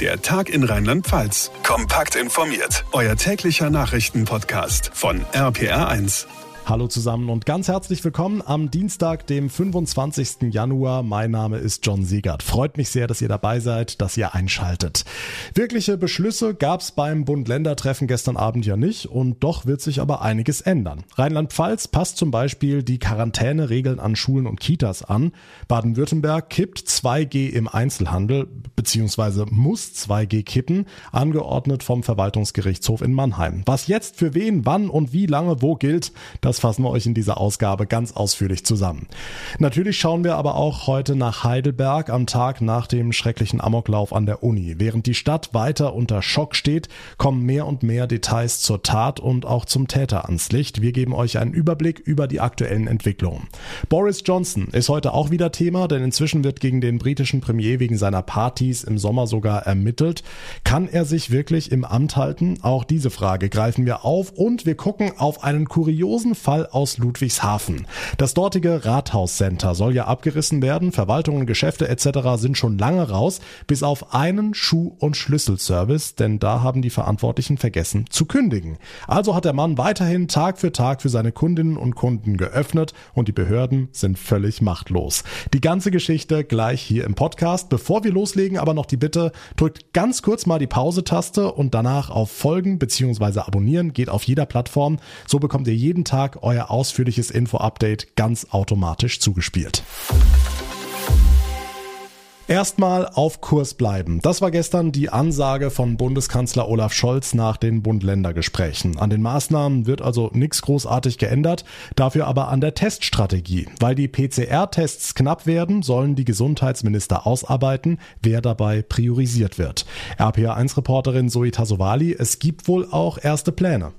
Der Tag in Rheinland-Pfalz. Kompakt informiert. Euer täglicher Nachrichtenpodcast von RPR1. Hallo zusammen und ganz herzlich willkommen am Dienstag, dem 25. Januar. Mein Name ist John Siegert. Freut mich sehr, dass ihr dabei seid, dass ihr einschaltet. Wirkliche Beschlüsse gab es beim Bund-Länder-Treffen gestern Abend ja nicht und doch wird sich aber einiges ändern. Rheinland-Pfalz passt zum Beispiel die Quarantäneregeln an Schulen und Kitas an. Baden-Württemberg kippt 2G im Einzelhandel beziehungsweise muss 2G kippen, angeordnet vom Verwaltungsgerichtshof in Mannheim. Was jetzt für wen, wann und wie lange wo gilt, das das fassen wir euch in dieser Ausgabe ganz ausführlich zusammen. Natürlich schauen wir aber auch heute nach Heidelberg am Tag nach dem schrecklichen Amoklauf an der Uni. Während die Stadt weiter unter Schock steht, kommen mehr und mehr Details zur Tat und auch zum Täter ans Licht. Wir geben euch einen Überblick über die aktuellen Entwicklungen. Boris Johnson ist heute auch wieder Thema, denn inzwischen wird gegen den britischen Premier wegen seiner Partys im Sommer sogar ermittelt. Kann er sich wirklich im Amt halten? Auch diese Frage greifen wir auf und wir gucken auf einen kuriosen Fall aus Ludwigshafen. Das dortige Rathauscenter soll ja abgerissen werden. Verwaltungen, Geschäfte etc. sind schon lange raus, bis auf einen Schuh- und Schlüsselservice, denn da haben die Verantwortlichen vergessen zu kündigen. Also hat der Mann weiterhin Tag für Tag für seine Kundinnen und Kunden geöffnet und die Behörden sind völlig machtlos. Die ganze Geschichte gleich hier im Podcast. Bevor wir loslegen, aber noch die Bitte, drückt ganz kurz mal die Pause-Taste und danach auf Folgen bzw. abonnieren, geht auf jeder Plattform. So bekommt ihr jeden Tag euer ausführliches Info-Update ganz automatisch zugespielt. Erstmal auf Kurs bleiben. Das war gestern die Ansage von Bundeskanzler Olaf Scholz nach den Bund-Länder-Gesprächen. An den Maßnahmen wird also nichts großartig geändert, dafür aber an der Teststrategie. Weil die PCR-Tests knapp werden, sollen die Gesundheitsminister ausarbeiten, wer dabei priorisiert wird. RPA1-Reporterin Zoe Tasovali, es gibt wohl auch erste Pläne.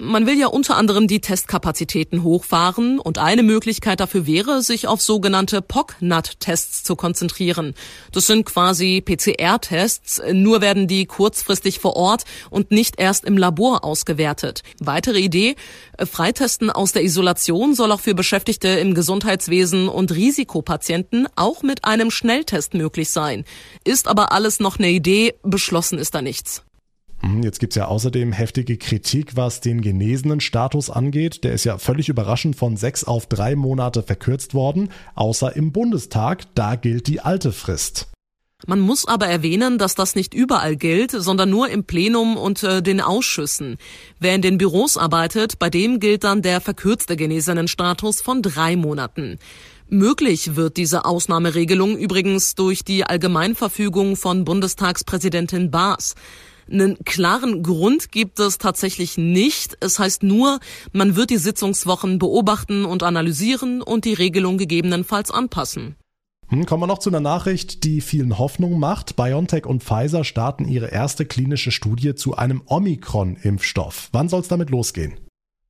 Man will ja unter anderem die Testkapazitäten hochfahren und eine Möglichkeit dafür wäre, sich auf sogenannte POC-NAT-Tests zu konzentrieren. Das sind quasi PCR-Tests, nur werden die kurzfristig vor Ort und nicht erst im Labor ausgewertet. Weitere Idee, Freitesten aus der Isolation soll auch für Beschäftigte im Gesundheitswesen und Risikopatienten auch mit einem Schnelltest möglich sein. Ist aber alles noch eine Idee, beschlossen ist da nichts. Hm, jetzt gibt's ja außerdem heftige Kritik, was den genesenen Status angeht. Der ist ja völlig überraschend von sechs auf drei Monate verkürzt worden, außer im Bundestag, da gilt die alte Frist. Man muss aber erwähnen, dass das nicht überall gilt, sondern nur im Plenum und äh, den Ausschüssen. Wer in den Büros arbeitet, bei dem gilt dann der verkürzte Genesenenstatus von drei Monaten. Möglich wird diese Ausnahmeregelung übrigens durch die Allgemeinverfügung von Bundestagspräsidentin Baas. Einen klaren Grund gibt es tatsächlich nicht. Es heißt nur, man wird die Sitzungswochen beobachten und analysieren und die Regelung gegebenenfalls anpassen. Hm, kommen wir noch zu einer Nachricht, die vielen Hoffnung macht. BioNTech und Pfizer starten ihre erste klinische Studie zu einem Omikron-Impfstoff. Wann soll es damit losgehen?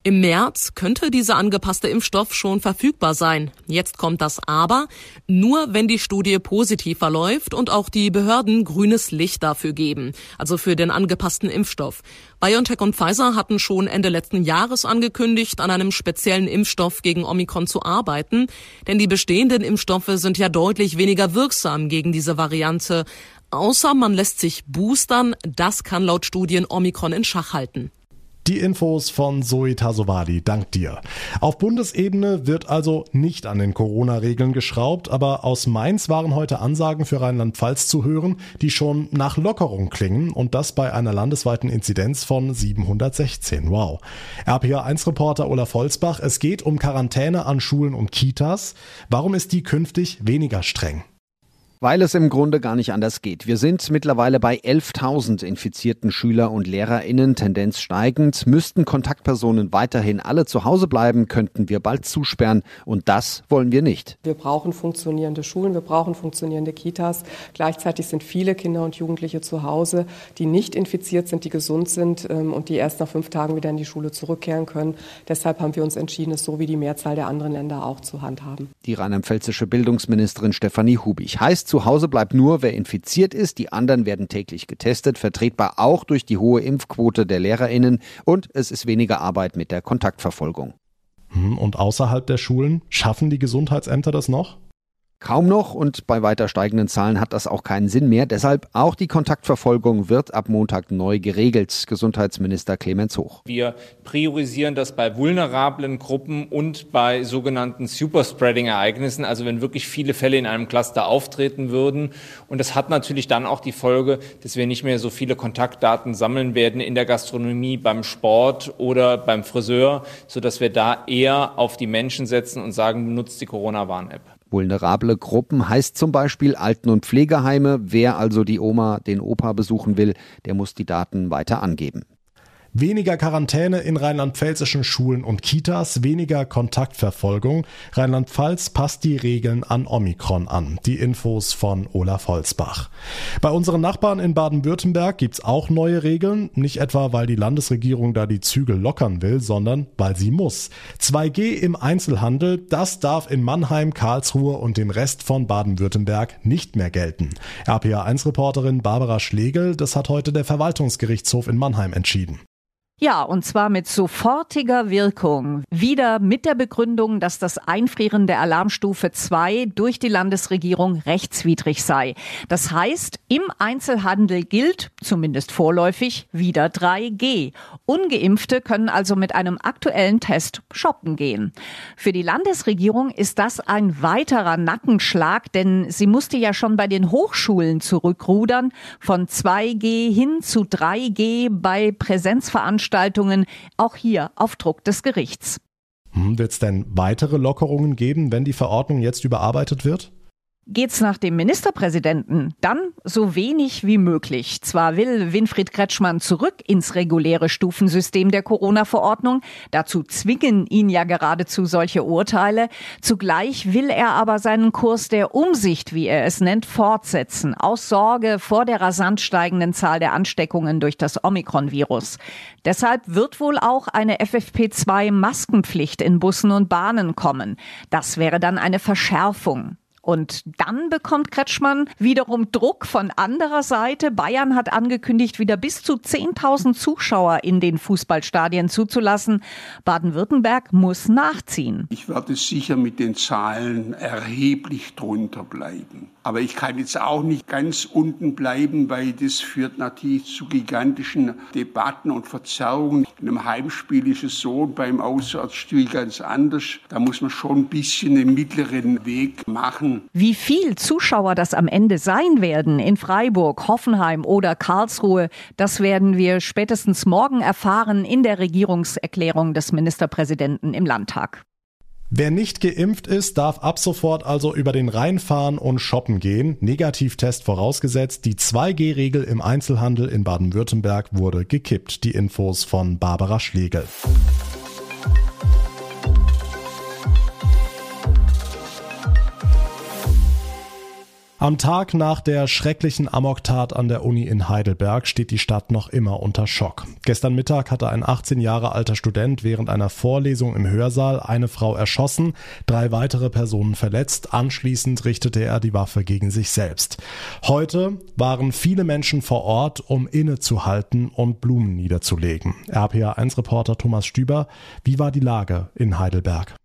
Im März könnte dieser angepasste Impfstoff schon verfügbar sein. Jetzt kommt das Aber, nur wenn die Studie positiv verläuft und auch die Behörden grünes Licht dafür geben, also für den angepassten Impfstoff. BioNTech und Pfizer hatten schon Ende letzten Jahres angekündigt, an einem speziellen Impfstoff gegen Omikron zu arbeiten, denn die bestehenden Impfstoffe sind ja deutlich weniger wirksam gegen diese Variante. Außer man lässt sich boostern, das kann laut Studien Omikron in Schach halten. Die Infos von Zoe Tasovali, dank dir. Auf Bundesebene wird also nicht an den Corona-Regeln geschraubt, aber aus Mainz waren heute Ansagen für Rheinland-Pfalz zu hören, die schon nach Lockerung klingen und das bei einer landesweiten Inzidenz von 716. Wow. RPA1-Reporter Olaf Holzbach, es geht um Quarantäne an Schulen und Kitas. Warum ist die künftig weniger streng? Weil es im Grunde gar nicht anders geht. Wir sind mittlerweile bei 11.000 infizierten Schüler und LehrerInnen, Tendenz steigend. Müssten Kontaktpersonen weiterhin alle zu Hause bleiben, könnten wir bald zusperren. Und das wollen wir nicht. Wir brauchen funktionierende Schulen, wir brauchen funktionierende Kitas. Gleichzeitig sind viele Kinder und Jugendliche zu Hause, die nicht infiziert sind, die gesund sind ähm, und die erst nach fünf Tagen wieder in die Schule zurückkehren können. Deshalb haben wir uns entschieden, es so wie die Mehrzahl der anderen Länder auch zu handhaben. Die rheinland-pfälzische Bildungsministerin Stefanie Hubich heißt zu Hause bleibt nur, wer infiziert ist. Die anderen werden täglich getestet, vertretbar auch durch die hohe Impfquote der LehrerInnen und es ist weniger Arbeit mit der Kontaktverfolgung. Hm, und außerhalb der Schulen, schaffen die Gesundheitsämter das noch? Kaum noch und bei weiter steigenden Zahlen hat das auch keinen Sinn mehr. Deshalb auch die Kontaktverfolgung wird ab Montag neu geregelt. Gesundheitsminister Clemens Hoch. Wir priorisieren das bei vulnerablen Gruppen und bei sogenannten Superspreading-Ereignissen, also wenn wirklich viele Fälle in einem Cluster auftreten würden. Und das hat natürlich dann auch die Folge, dass wir nicht mehr so viele Kontaktdaten sammeln werden in der Gastronomie, beim Sport oder beim Friseur, sodass wir da eher auf die Menschen setzen und sagen, benutzt die Corona-Warn-App. Vulnerable Gruppen heißt zum Beispiel Alten- und Pflegeheime. Wer also die Oma, den Opa besuchen will, der muss die Daten weiter angeben. Weniger Quarantäne in rheinland-pfälzischen Schulen und Kitas, weniger Kontaktverfolgung. Rheinland-Pfalz passt die Regeln an Omikron an. Die Infos von Olaf Holzbach. Bei unseren Nachbarn in Baden-Württemberg gibt's auch neue Regeln. Nicht etwa, weil die Landesregierung da die Zügel lockern will, sondern weil sie muss. 2G im Einzelhandel, das darf in Mannheim, Karlsruhe und dem Rest von Baden-Württemberg nicht mehr gelten. RPA1-Reporterin Barbara Schlegel, das hat heute der Verwaltungsgerichtshof in Mannheim entschieden. Ja, und zwar mit sofortiger Wirkung. Wieder mit der Begründung, dass das Einfrieren der Alarmstufe 2 durch die Landesregierung rechtswidrig sei. Das heißt, im Einzelhandel gilt, zumindest vorläufig, wieder 3G. Ungeimpfte können also mit einem aktuellen Test shoppen gehen. Für die Landesregierung ist das ein weiterer Nackenschlag, denn sie musste ja schon bei den Hochschulen zurückrudern, von 2G hin zu 3G bei Präsenzveranstaltungen Veranstaltungen, auch hier auf Druck des Gerichts. Hm, Wird es denn weitere Lockerungen geben, wenn die Verordnung jetzt überarbeitet wird? Geht's nach dem Ministerpräsidenten, dann so wenig wie möglich. Zwar will Winfried Kretschmann zurück ins reguläre Stufensystem der Corona-Verordnung, dazu zwingen ihn ja geradezu solche Urteile, zugleich will er aber seinen Kurs der Umsicht, wie er es nennt, fortsetzen, aus Sorge vor der rasant steigenden Zahl der Ansteckungen durch das Omikron-Virus. Deshalb wird wohl auch eine FFP2-Maskenpflicht in Bussen und Bahnen kommen. Das wäre dann eine Verschärfung. Und dann bekommt Kretschmann wiederum Druck von anderer Seite. Bayern hat angekündigt, wieder bis zu 10.000 Zuschauer in den Fußballstadien zuzulassen. Baden-Württemberg muss nachziehen. Ich werde sicher mit den Zahlen erheblich drunter bleiben. Aber ich kann jetzt auch nicht ganz unten bleiben, weil das führt natürlich zu gigantischen Debatten und Verzerrungen. In einem Heimspiel ist es so, beim Auswärtsspiel ganz anders. Da muss man schon ein bisschen den mittleren Weg machen. Wie viel Zuschauer das am Ende sein werden in Freiburg, Hoffenheim oder Karlsruhe, das werden wir spätestens morgen erfahren in der Regierungserklärung des Ministerpräsidenten im Landtag. Wer nicht geimpft ist, darf ab sofort also über den Rhein fahren und shoppen gehen. Negativtest vorausgesetzt. Die 2G-Regel im Einzelhandel in Baden-Württemberg wurde gekippt. Die Infos von Barbara Schlegel. Am Tag nach der schrecklichen Amoktat an der Uni in Heidelberg steht die Stadt noch immer unter Schock. Gestern Mittag hatte ein 18 Jahre alter Student während einer Vorlesung im Hörsaal eine Frau erschossen, drei weitere Personen verletzt. Anschließend richtete er die Waffe gegen sich selbst. Heute waren viele Menschen vor Ort, um innezuhalten und Blumen niederzulegen. RPA1-Reporter Thomas Stüber, wie war die Lage in Heidelberg?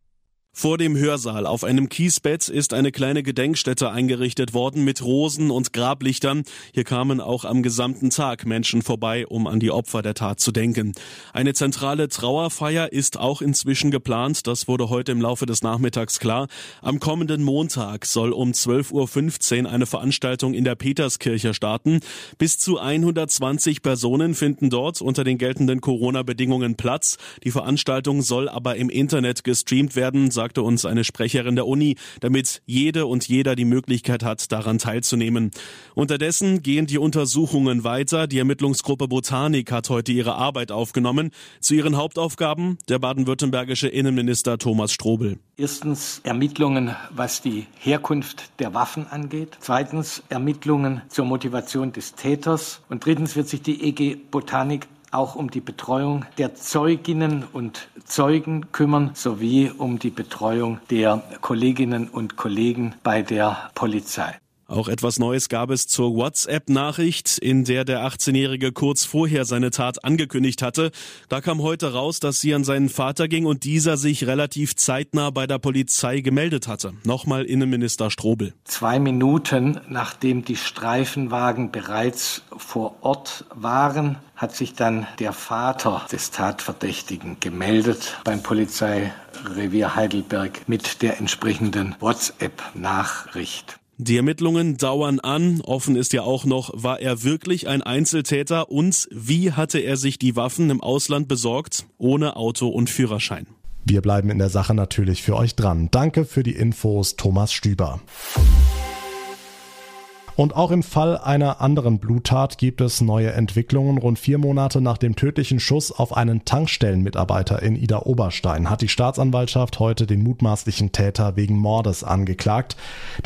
Vor dem Hörsaal auf einem Kiesbett ist eine kleine Gedenkstätte eingerichtet worden mit Rosen und Grablichtern. Hier kamen auch am gesamten Tag Menschen vorbei, um an die Opfer der Tat zu denken. Eine zentrale Trauerfeier ist auch inzwischen geplant. Das wurde heute im Laufe des Nachmittags klar. Am kommenden Montag soll um 12.15 Uhr eine Veranstaltung in der Peterskirche starten. Bis zu 120 Personen finden dort unter den geltenden Corona-Bedingungen Platz. Die Veranstaltung soll aber im Internet gestreamt werden, sagte uns eine Sprecherin der Uni, damit jede und jeder die Möglichkeit hat, daran teilzunehmen. Unterdessen gehen die Untersuchungen weiter. Die Ermittlungsgruppe Botanik hat heute ihre Arbeit aufgenommen. Zu ihren Hauptaufgaben der baden-württembergische Innenminister Thomas Strobel. Erstens Ermittlungen, was die Herkunft der Waffen angeht. Zweitens Ermittlungen zur Motivation des Täters. Und drittens wird sich die EG Botanik auch um die Betreuung der Zeuginnen und Zeugen kümmern, sowie um die Betreuung der Kolleginnen und Kollegen bei der Polizei. Auch etwas Neues gab es zur WhatsApp-Nachricht, in der der 18-Jährige kurz vorher seine Tat angekündigt hatte. Da kam heute raus, dass sie an seinen Vater ging und dieser sich relativ zeitnah bei der Polizei gemeldet hatte. Nochmal Innenminister Strobel. Zwei Minuten nachdem die Streifenwagen bereits vor Ort waren, hat sich dann der Vater des Tatverdächtigen gemeldet beim Polizeirevier Heidelberg mit der entsprechenden WhatsApp-Nachricht. Die Ermittlungen dauern an. Offen ist ja auch noch, war er wirklich ein Einzeltäter und wie hatte er sich die Waffen im Ausland besorgt, ohne Auto und Führerschein? Wir bleiben in der Sache natürlich für euch dran. Danke für die Infos, Thomas Stüber. Und auch im Fall einer anderen Bluttat gibt es neue Entwicklungen. Rund vier Monate nach dem tödlichen Schuss auf einen Tankstellenmitarbeiter in Ida Oberstein hat die Staatsanwaltschaft heute den mutmaßlichen Täter wegen Mordes angeklagt.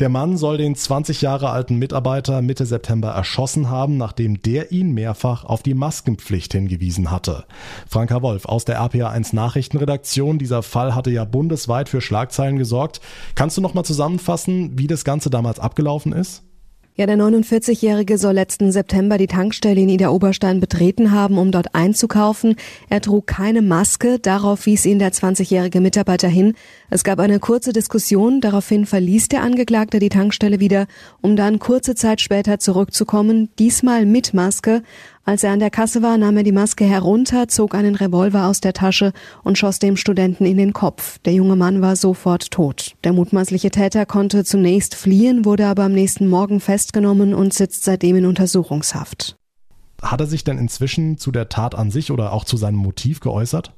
Der Mann soll den 20 Jahre alten Mitarbeiter Mitte September erschossen haben, nachdem der ihn mehrfach auf die Maskenpflicht hingewiesen hatte. Franka Wolf aus der RPA1 Nachrichtenredaktion. Dieser Fall hatte ja bundesweit für Schlagzeilen gesorgt. Kannst du noch mal zusammenfassen, wie das Ganze damals abgelaufen ist? Ja, der 49-Jährige soll letzten September die Tankstelle in Ida Oberstein betreten haben, um dort einzukaufen. Er trug keine Maske, darauf wies ihn der 20-jährige Mitarbeiter hin. Es gab eine kurze Diskussion, daraufhin verließ der Angeklagte die Tankstelle wieder, um dann kurze Zeit später zurückzukommen, diesmal mit Maske. Als er an der Kasse war, nahm er die Maske herunter, zog einen Revolver aus der Tasche und schoss dem Studenten in den Kopf. Der junge Mann war sofort tot. Der mutmaßliche Täter konnte zunächst fliehen, wurde aber am nächsten Morgen festgenommen und sitzt seitdem in Untersuchungshaft. Hat er sich denn inzwischen zu der Tat an sich oder auch zu seinem Motiv geäußert?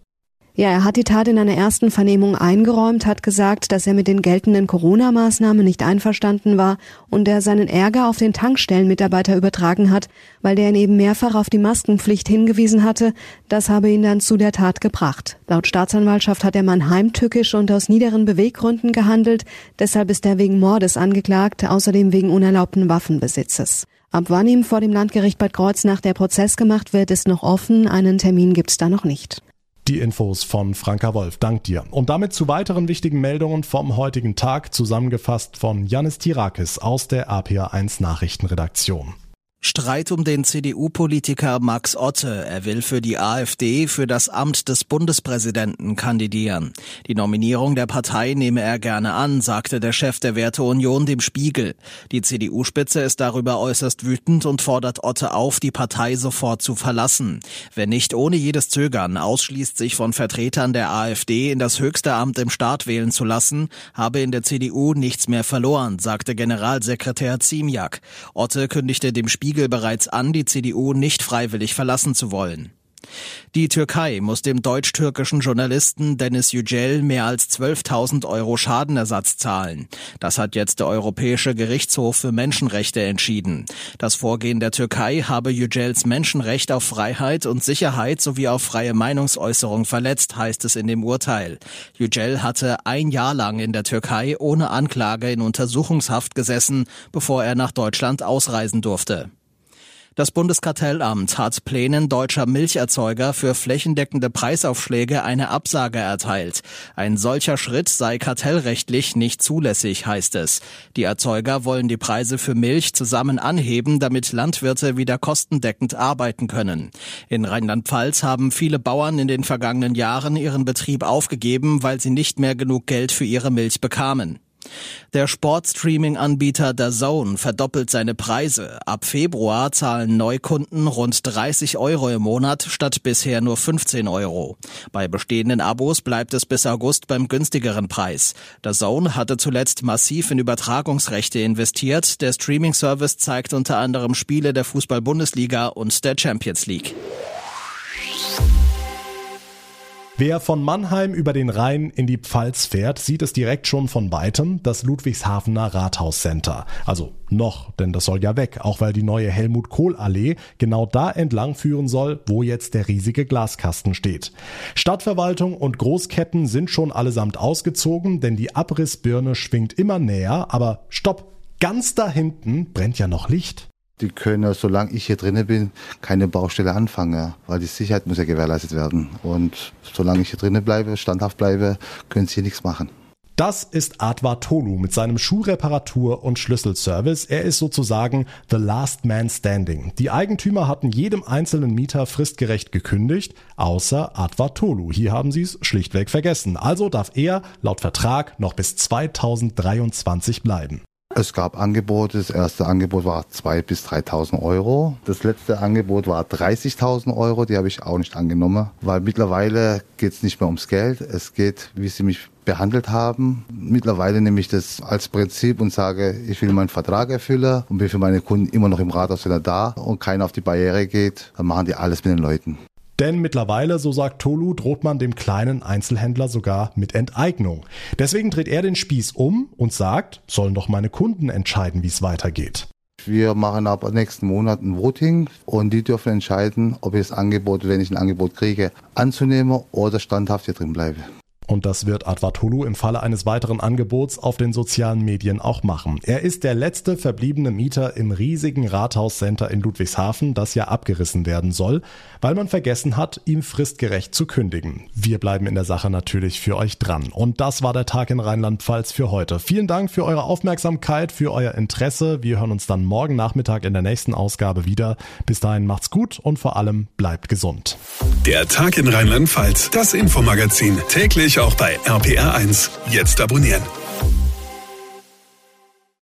Ja, er hat die Tat in einer ersten Vernehmung eingeräumt, hat gesagt, dass er mit den geltenden Corona-Maßnahmen nicht einverstanden war und er seinen Ärger auf den Tankstellenmitarbeiter übertragen hat, weil der ihn eben mehrfach auf die Maskenpflicht hingewiesen hatte. Das habe ihn dann zu der Tat gebracht. Laut Staatsanwaltschaft hat der Mann heimtückisch und aus niederen Beweggründen gehandelt. Deshalb ist er wegen Mordes angeklagt, außerdem wegen unerlaubten Waffenbesitzes. Ab wann ihm vor dem Landgericht Bad Kreuznach der Prozess gemacht wird, ist noch offen. Einen Termin gibt's da noch nicht. Die Infos von Franka Wolf. Dank dir. Und damit zu weiteren wichtigen Meldungen vom heutigen Tag, zusammengefasst von Janis Tirakis aus der APA1 Nachrichtenredaktion. Streit um den CDU-Politiker Max Otte. Er will für die AfD für das Amt des Bundespräsidenten kandidieren. Die Nominierung der Partei nehme er gerne an, sagte der Chef der Werteunion dem Spiegel. Die CDU-Spitze ist darüber äußerst wütend und fordert Otte auf, die Partei sofort zu verlassen. Wenn nicht ohne jedes Zögern ausschließt, sich von Vertretern der AfD in das höchste Amt im Staat wählen zu lassen, habe in der CDU nichts mehr verloren, sagte Generalsekretär Ziemiak. Otte kündigte dem Spiegel Spiegel bereits an, die CDU nicht freiwillig verlassen zu wollen. Die Türkei muss dem deutsch-türkischen Journalisten Dennis Yücel mehr als 12.000 Euro Schadenersatz zahlen. Das hat jetzt der Europäische Gerichtshof für Menschenrechte entschieden. Das Vorgehen der Türkei habe Yücels Menschenrecht auf Freiheit und Sicherheit sowie auf freie Meinungsäußerung verletzt, heißt es in dem Urteil. Yücel hatte ein Jahr lang in der Türkei ohne Anklage in Untersuchungshaft gesessen, bevor er nach Deutschland ausreisen durfte. Das Bundeskartellamt hat Plänen deutscher Milcherzeuger für flächendeckende Preisaufschläge eine Absage erteilt. Ein solcher Schritt sei kartellrechtlich nicht zulässig, heißt es. Die Erzeuger wollen die Preise für Milch zusammen anheben, damit Landwirte wieder kostendeckend arbeiten können. In Rheinland-Pfalz haben viele Bauern in den vergangenen Jahren ihren Betrieb aufgegeben, weil sie nicht mehr genug Geld für ihre Milch bekamen. Der Sportstreaming-Anbieter DAZN verdoppelt seine Preise. Ab Februar zahlen Neukunden rund 30 Euro im Monat statt bisher nur 15 Euro. Bei bestehenden Abos bleibt es bis August beim günstigeren Preis. DAZN hatte zuletzt massiv in Übertragungsrechte investiert. Der Streaming-Service zeigt unter anderem Spiele der Fußball-Bundesliga und der Champions League. Wer von Mannheim über den Rhein in die Pfalz fährt, sieht es direkt schon von weitem, das Ludwigshafener Rathauscenter. Also noch, denn das soll ja weg, auch weil die neue Helmut Kohl Allee genau da entlang führen soll, wo jetzt der riesige Glaskasten steht. Stadtverwaltung und Großketten sind schon allesamt ausgezogen, denn die Abrissbirne schwingt immer näher, aber stopp, ganz da hinten brennt ja noch Licht die können, solange ich hier drinnen bin, keine Baustelle anfangen, weil die Sicherheit muss ja gewährleistet werden. Und solange ich hier drinnen bleibe, standhaft bleibe, können sie hier nichts machen. Das ist Advar Tolu mit seinem Schuhreparatur- und Schlüsselservice. Er ist sozusagen the last man standing. Die Eigentümer hatten jedem einzelnen Mieter fristgerecht gekündigt, außer Advar Tolu. Hier haben sie es schlichtweg vergessen. Also darf er laut Vertrag noch bis 2023 bleiben. Es gab Angebote. Das erste Angebot war 2.000 bis 3.000 Euro. Das letzte Angebot war 30.000 Euro. Die habe ich auch nicht angenommen, weil mittlerweile geht es nicht mehr ums Geld. Es geht, wie sie mich behandelt haben. Mittlerweile nehme ich das als Prinzip und sage, ich will meinen Vertrag erfüllen und bin für meine Kunden immer noch im Rathaus wieder da und keiner auf die Barriere geht. Dann machen die alles mit den Leuten. Denn mittlerweile, so sagt Tolu, droht man dem kleinen Einzelhändler sogar mit Enteignung. Deswegen dreht er den Spieß um und sagt, sollen doch meine Kunden entscheiden, wie es weitergeht. Wir machen ab nächsten Monat ein Voting und die dürfen entscheiden, ob ich das Angebot, wenn ich ein Angebot kriege, anzunehmen oder standhaft hier drin bleibe. Und das wird Advatolu im Falle eines weiteren Angebots auf den sozialen Medien auch machen. Er ist der letzte verbliebene Mieter im riesigen Rathauscenter in Ludwigshafen, das ja abgerissen werden soll, weil man vergessen hat, ihm fristgerecht zu kündigen. Wir bleiben in der Sache natürlich für euch dran. Und das war der Tag in Rheinland-Pfalz für heute. Vielen Dank für eure Aufmerksamkeit, für euer Interesse. Wir hören uns dann morgen Nachmittag in der nächsten Ausgabe wieder. Bis dahin macht's gut und vor allem bleibt gesund. Der Tag in Rheinland-Pfalz, das Infomagazin, täglich auch bei RPR1. Jetzt abonnieren.